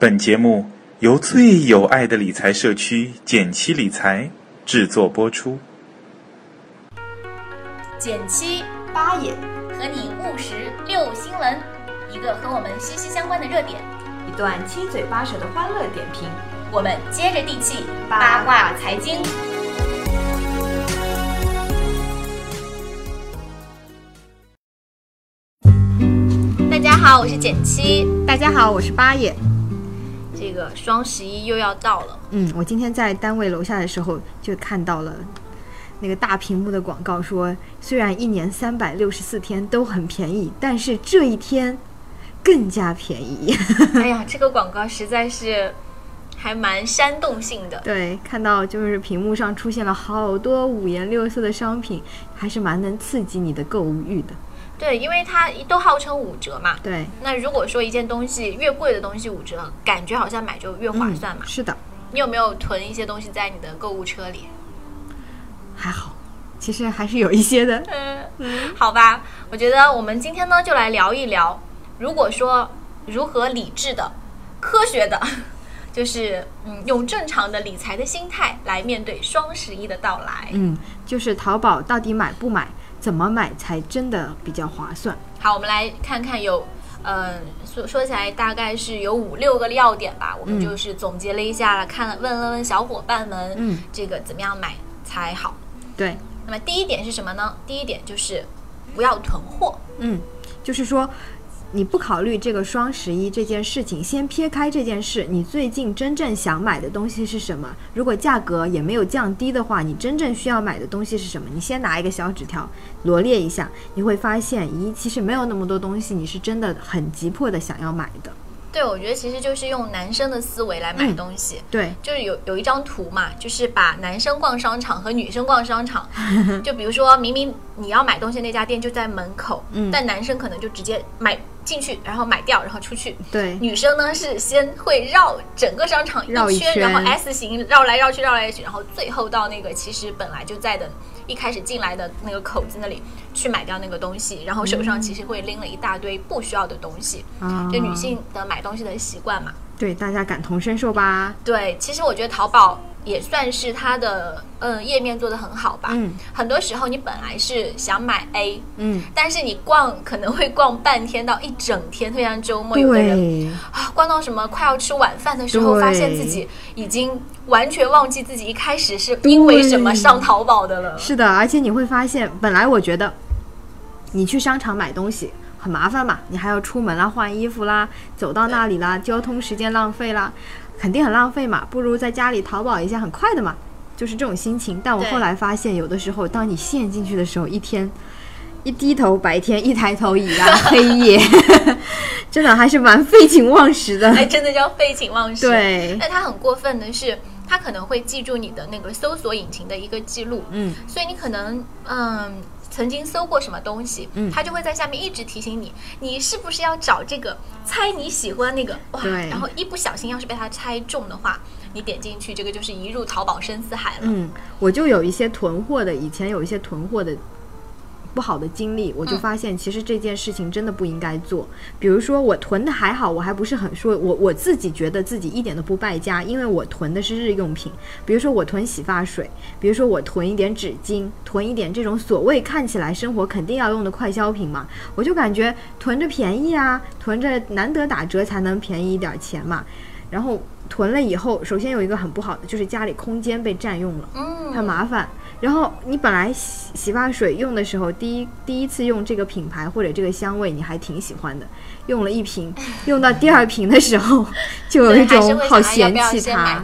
本节目由最有爱的理财社区简七理财制作播出。减七八爷和你务实六新闻，一个和我们息息相关的热点，一段七嘴八舌的欢乐点评。我们接着地气八卦财经。大家好，我是减七。大家好，我是八爷。这个双十一又要到了，嗯，我今天在单位楼下的时候就看到了那个大屏幕的广告，说虽然一年三百六十四天都很便宜，但是这一天更加便宜。哎呀，这个广告实在是还蛮煽动性的。对，看到就是屏幕上出现了好多五颜六色的商品，还是蛮能刺激你的购物欲的。对，因为它都号称五折嘛。对，那如果说一件东西越贵的东西五折，感觉好像买就越划算嘛。是的，你有没有囤一些东西在你的购物车里？还好，其实还是有一些的。嗯，好吧，我觉得我们今天呢就来聊一聊，如果说如何理智的、科学的，就是嗯，用正常的理财的心态来面对双十一的到来。嗯，就是淘宝到底买不买？怎么买才真的比较划算？好，我们来看看有，呃，说说起来大概是有五六个要点吧。我们就是总结了一下，看了问了问小伙伴们，嗯，这个怎么样买才好？对。那么第一点是什么呢？第一点就是不要囤货。嗯，就是说。你不考虑这个双十一这件事情，先撇开这件事，你最近真正想买的东西是什么？如果价格也没有降低的话，你真正需要买的东西是什么？你先拿一个小纸条罗列一下，你会发现，咦，其实没有那么多东西，你是真的很急迫的想要买的。对，我觉得其实就是用男生的思维来买东西。对，就是有有一张图嘛，就是把男生逛商场和女生逛商场，就比如说明明你要买东西那家店就在门口，嗯，但男生可能就直接买。进去，然后买掉，然后出去。对，女生呢是先会绕整个商场一圈，然后 S 型绕来绕去，绕来绕去，然后最后到那个其实本来就在的，一开始进来的那个口子那里去买掉那个东西，然后手上其实会拎了一大堆不需要的东西。啊，就女性的买东西的习惯嘛。对，大家感同身受吧。对，其实我觉得淘宝。也算是它的嗯页面做的很好吧。嗯，很多时候你本来是想买 A，嗯，但是你逛可能会逛半天到一整天，特别像周末有的人啊，逛到什么快要吃晚饭的时候，发现自己已经完全忘记自己一开始是因为什么上淘宝的了。是的，而且你会发现，本来我觉得你去商场买东西很麻烦嘛，你还要出门啦、换衣服啦、走到那里啦、交通时间浪费啦。肯定很浪费嘛，不如在家里淘宝一下，很快的嘛，就是这种心情。但我后来发现，有的时候当你陷进去的时候，一天一低头白天，一抬头已然黑夜，真的还是蛮废寝忘食的。还真的叫废寝忘食。对。但他很过分的是，它可能会记住你的那个搜索引擎的一个记录。嗯。所以你可能嗯。曾经搜过什么东西，嗯，他就会在下面一直提醒你，你是不是要找这个？猜你喜欢那个哇，然后一不小心要是被他猜中的话，你点进去，这个就是一入淘宝深似海了。嗯，我就有一些囤货的，以前有一些囤货的。不好的经历，我就发现其实这件事情真的不应该做。比如说我囤的还好，我还不是很说，我我自己觉得自己一点都不败家，因为我囤的是日用品。比如说我囤洗发水，比如说我囤一点纸巾，囤一点这种所谓看起来生活肯定要用的快消品嘛，我就感觉囤着便宜啊，囤着难得打折才能便宜一点钱嘛。然后囤了以后，首先有一个很不好的就是家里空间被占用了，嗯，很麻烦。然后你本来洗洗发水用的时候，第一第一次用这个品牌或者这个香味，你还挺喜欢的。用了一瓶，用到第二瓶的时候，就有一种好嫌弃它。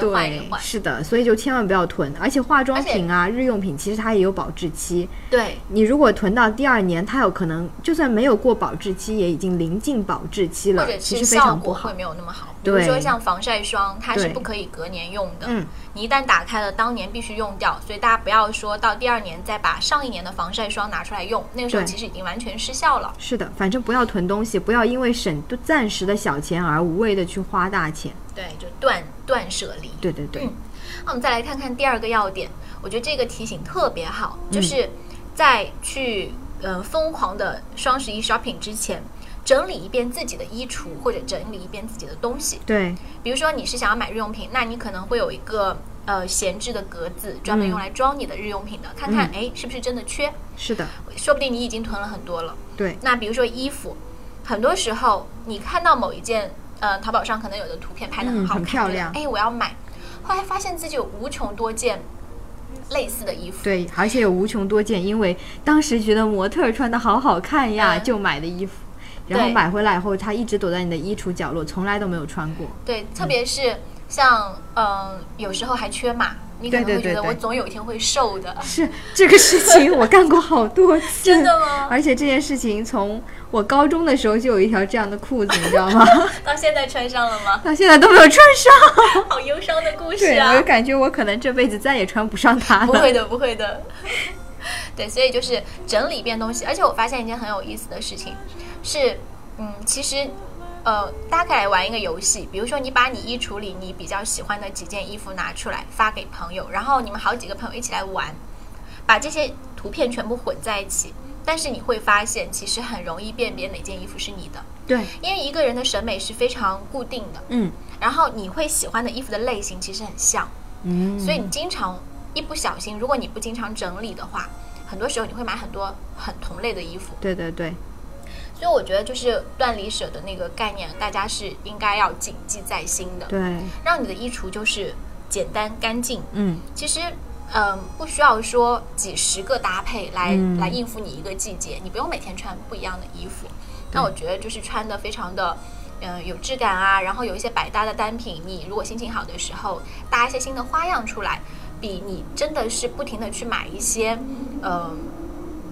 对，是的，所以就千万不要囤。而且化妆品啊、日用品，其实它也有保质期。对，你如果囤到第二年，它有可能就算没有过保质期，也已经临近保质期了，其实非常不好。会没有那么好。比如说像防晒霜，它是不可以隔年用的。嗯，你一旦打开了，当年必须用掉。所以大家不要说到第二年再把上一年的防晒霜拿出来用，那个时候其实已经完全失效了。是的，反正不要囤东西，不要因为省暂时的小钱而无谓的去花大钱。对，就断断舍离。对对对。那我们再来看看第二个要点，我觉得这个提醒特别好，就是在去嗯疯狂的双十一 shopping 之前。整理一遍自己的衣橱，或者整理一遍自己的东西。对，比如说你是想要买日用品，那你可能会有一个呃闲置的格子，专门用来装你的日用品的，看看哎是不是真的缺，是的，说不定你已经囤了很多了。对，那比如说衣服，很多时候你看到某一件呃淘宝上可能有的图片拍的很好看，很漂亮。哎我要买，后来发现自己有无穷多件类似的衣服。对，而且有无穷多件，因为当时觉得模特儿穿的好好看呀，嗯。就买的衣服，然后买回来以后，它一直躲在你的衣橱角落，从来都没有穿过。对，特别是像嗯、呃有时候还缺码，你可能会觉得我总有一天会瘦的。是这个事情，我干过好多次。真的吗？而且这件事情从我高中的时候就有一条这样的裤子，你知道吗？到现在穿上了吗？到现在都没有穿上。好忧伤的故事，啊！我就感觉我可能这辈子再也穿不上它了。不会的，不会的。对，所以就是整理一遍东西，而且我发现一件很有意思的事情，是，嗯，其实，呃，大家可以来玩一个游戏，比如说你把你衣橱里你比较喜欢的几件衣服拿出来发给朋友，然后你们好几个朋友一起来玩，把这些图片全部混在一起，但是你会发现其实很容易辨别哪件衣服是你的，对，因为一个人的审美是非常固定的，嗯然后你会喜欢的衣服的类型其实很像。嗯，所以你经常一不小心，如果你不经常整理的话，很多时候你会买很多很同类的衣服。对对对，所以我觉得就是断离舍的那个概念，大家是应该要谨记在心的，对，让你的衣橱就是简单干净。嗯其实。嗯，不需要说几十个搭配来、嗯来应付你一个季节，你不用每天穿不一样的衣服。那我觉得就是穿的非常的，嗯、有质感啊，然后有一些百搭的单品，你如果心情好的时候搭一些新的花样出来，比你真的是不停的去买一些，嗯、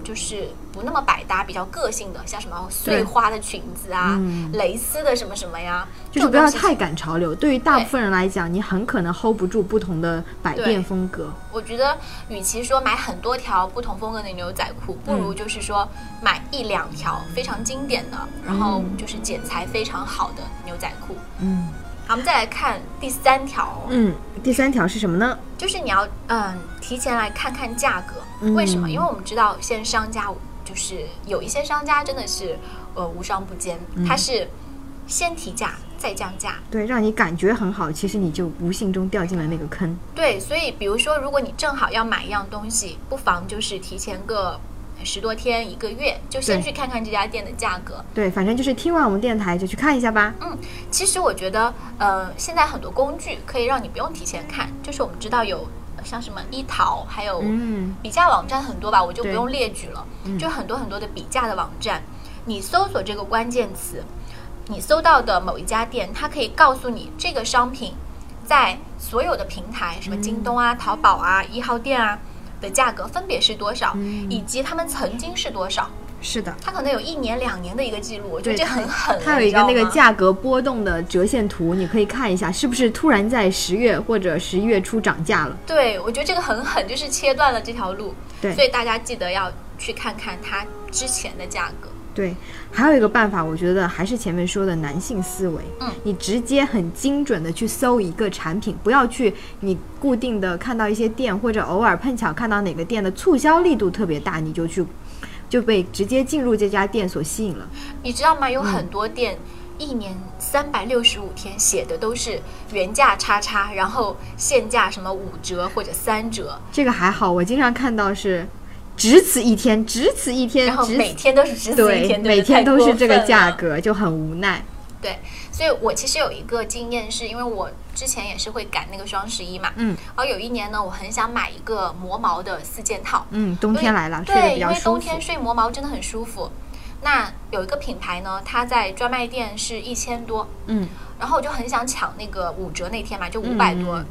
就是不那么百搭、比较个性的，像什么碎花的裙子啊、嗯蕾丝的什么什么呀，就是不要太赶潮流。对于大部分人来讲，你很可能 hold 不住不同的百变风格。我觉得，与其说买很多条不同风格的牛仔裤，不如就是说买一两条非常经典的，然后就是剪裁非常好的牛仔裤。嗯好，我们再来看第三条，嗯，第三条是什么呢？就是你要嗯提前来看看价格，嗯为什么？因为我们知道现在商家就是有一些商家真的是呃无商不奸，嗯他是先提价再降价，对，让你感觉很好，其实你就无形中掉进了那个坑。对，所以比如说，如果你正好要买一样东西，不妨就是提前个十多天、一个月，就先去看看这家店的价格。对，反正就是听完我们电台就去看一下吧。嗯其实我觉得，呃，现在很多工具可以让你不用提前看，就是我们知道有像什么一淘，还有嗯。比价网站很多吧，我就不用列举了，就很多很多的比价的网站，你搜索这个关键词，你搜到的某一家店，它可以告诉你这个商品在所有的平台，什么京东啊、淘宝啊、一号店啊的价格分别是多少，以及他们曾经是多少。是的，它可能有一年、两年的一个记录，我觉得这很狠。它有一个那个价格波动的折线图，你可以看一下，是不是突然在十月或者十一月初涨价了？对，我觉得这个很狠，就是切断了这条路。对所以大家记得要去看看它之前的价格。对，还有一个办法，我觉得还是前面说的男性思维。嗯，你直接很精准的去搜一个产品，不要去你固定的看到一些店，或者偶尔碰巧看到哪个店的促销力度特别大，你就去就被直接进入这家店所吸引了。你知道吗？嗯有很多店。一年三百六十五天写的都是原价叉叉，然后现价什么五折或者三折，这个还好，我经常看到是只此一天，只此一天，然后每天都是只此一对天，每天都是这个价格。就很无奈。对，所以我其实有一个经验，是因为我之前也是会赶那个双十一嘛，嗯，然后有一年呢，我很想买一个磨毛的四件套，嗯，冬天来了，对，因为冬天。睡磨毛真的很舒服。那有一个品牌呢，它在专卖店是一千多，嗯，然后我就很想抢那个五折那天嘛，就五百多嗯，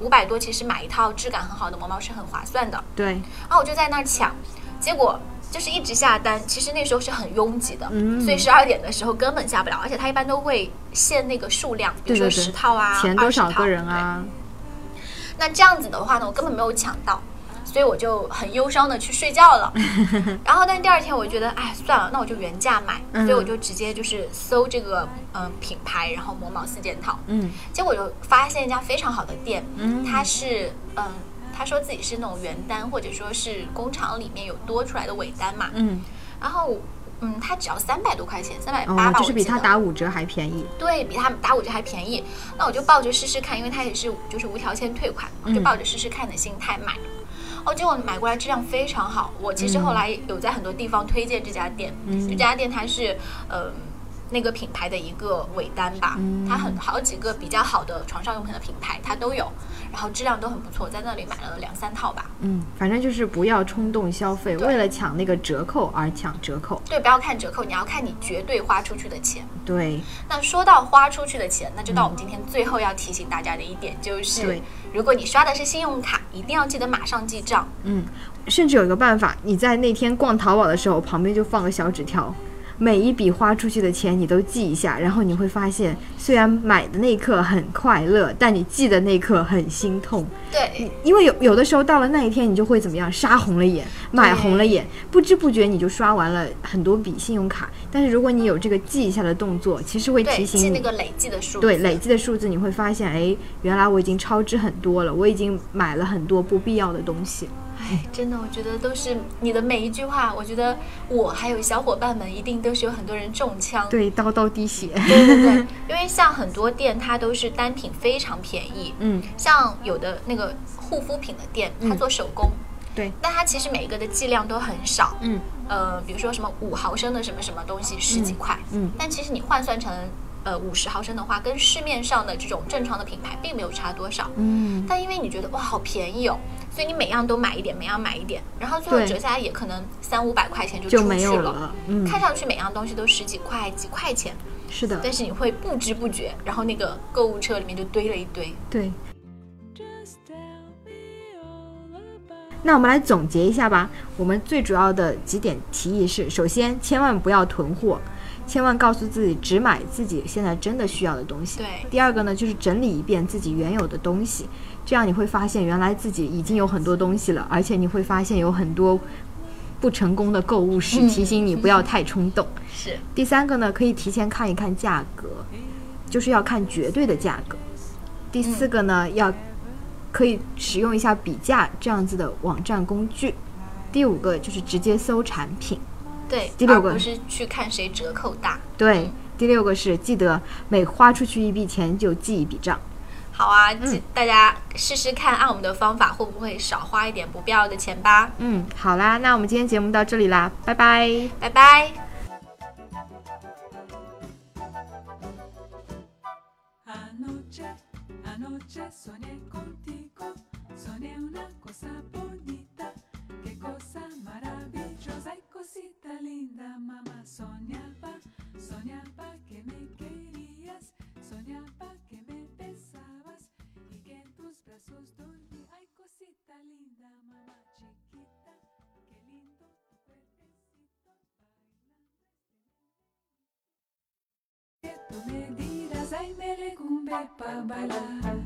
五百、多其实买一套质感很好的毛毛是很划算的。对，然后我就在那儿抢，结果就是一直下单，其实那时候是很拥挤的，嗯所以十二点的时候根本下不了，而且它一般都会限那个数量，比如说十套啊，前多少20套个人啊？那这样子的话呢，我根本没有抢到。所以我就很忧伤的去睡觉了，然后但第二天我就觉得，哎，算了，那我就原价买，嗯。所以我就直接就是搜这个嗯、品牌，然后磨毛四件套，嗯。结果就发现一家非常好的店，嗯。它是嗯，他说自己是那种原单，或者说是工厂里面有多出来的尾单嘛。嗯。然后嗯，它只要三百多块钱，三百八哦，吧，就是比我记得。它打五折还便宜。对比他打五折还便宜，那我就抱着试试看，因为它也是就是无条件退款，我就抱着试试看的心态买。了。哦，结果买过来质量非常好。我其实后来有在很多地方推荐这家店，就这家店它是呃那个品牌的一个尾单吧，它很好几个比较好的床上用品的品牌它都有，然后质量都很不错，在那里买了两三套吧。嗯，反正就是不要冲动消费，为了抢那个折扣而抢折扣。对，不要看折扣，你要看你绝对花出去的钱。对，那说到花出去的钱，那就到我们今天最后要提醒大家的一点，就是对如果你刷的是信用卡，一定要记得马上记账。嗯甚至有一个办法，你在那天逛淘宝的时候，旁边就放个小纸条，每一笔花出去的钱你都记一下，然后你会发现，虽然买的那一刻很快乐，但你记的那一刻很心痛。对，因为有有的时候到了那一天，你就会怎么样，杀红了眼，买红了眼，不知不觉你就刷完了很多笔信用卡。但是如果你有这个记一下的动作，其实会，提醒你，记那个累计的数字。对累计的数字，你会发现，哎，原来我已经超支很多了，我已经买了很多不必要的东西。哎，真的，我觉得都是你的每一句话，我觉得我还有小伙伴们一定都是有很多人中枪。对，刀刀滴血。对对对，因为像很多店它都是单品非常便宜，嗯，像有的那个护肤品的店，它做手工，对，那它其实每一个的剂量都很少，嗯，呃，比如说什么五毫升的什么什么东西十几块，嗯但其实你换算成呃五十毫升的话，跟市面上的这种正常的品牌并没有差多少，嗯，但因为你觉得哇好便宜哦，所以你每样都买一点，每样买一点，然后最后折下来也可能三五百块钱就就出去没有了。嗯，看上去每样东西都十几块、几块钱，是的，但是你会不知不觉，然后那个购物车里面就堆了一堆。对。那我们来总结一下吧。我们最主要的几点提议是：首先，千万不要囤货，千万告诉自己只买自己现在真的需要的东西。对第二个呢，就是整理一遍自己原有的东西，这样你会发现原来自己已经有很多东西了，而且你会发现有很多不成功的购物史，嗯提醒你不要太冲动。是，第三个呢，可以提前看一看价格，就是要看绝对的价格。第四个呢，要可以使用一下比价这样子的网站工具。第五个就是直接搜产品。对，第六个不是去看谁折扣大。对，第六个是记得每花出去一笔钱就记一笔账。好啊，嗯大家试试看，按我们的方法会不会少花一点不必要的钱吧？嗯，好啦，那我们今天节目到这里啦，拜拜。拜拜。Anoche, anoche soñé contigo, soñé una cosa bonita, hay merecumbe para bailar.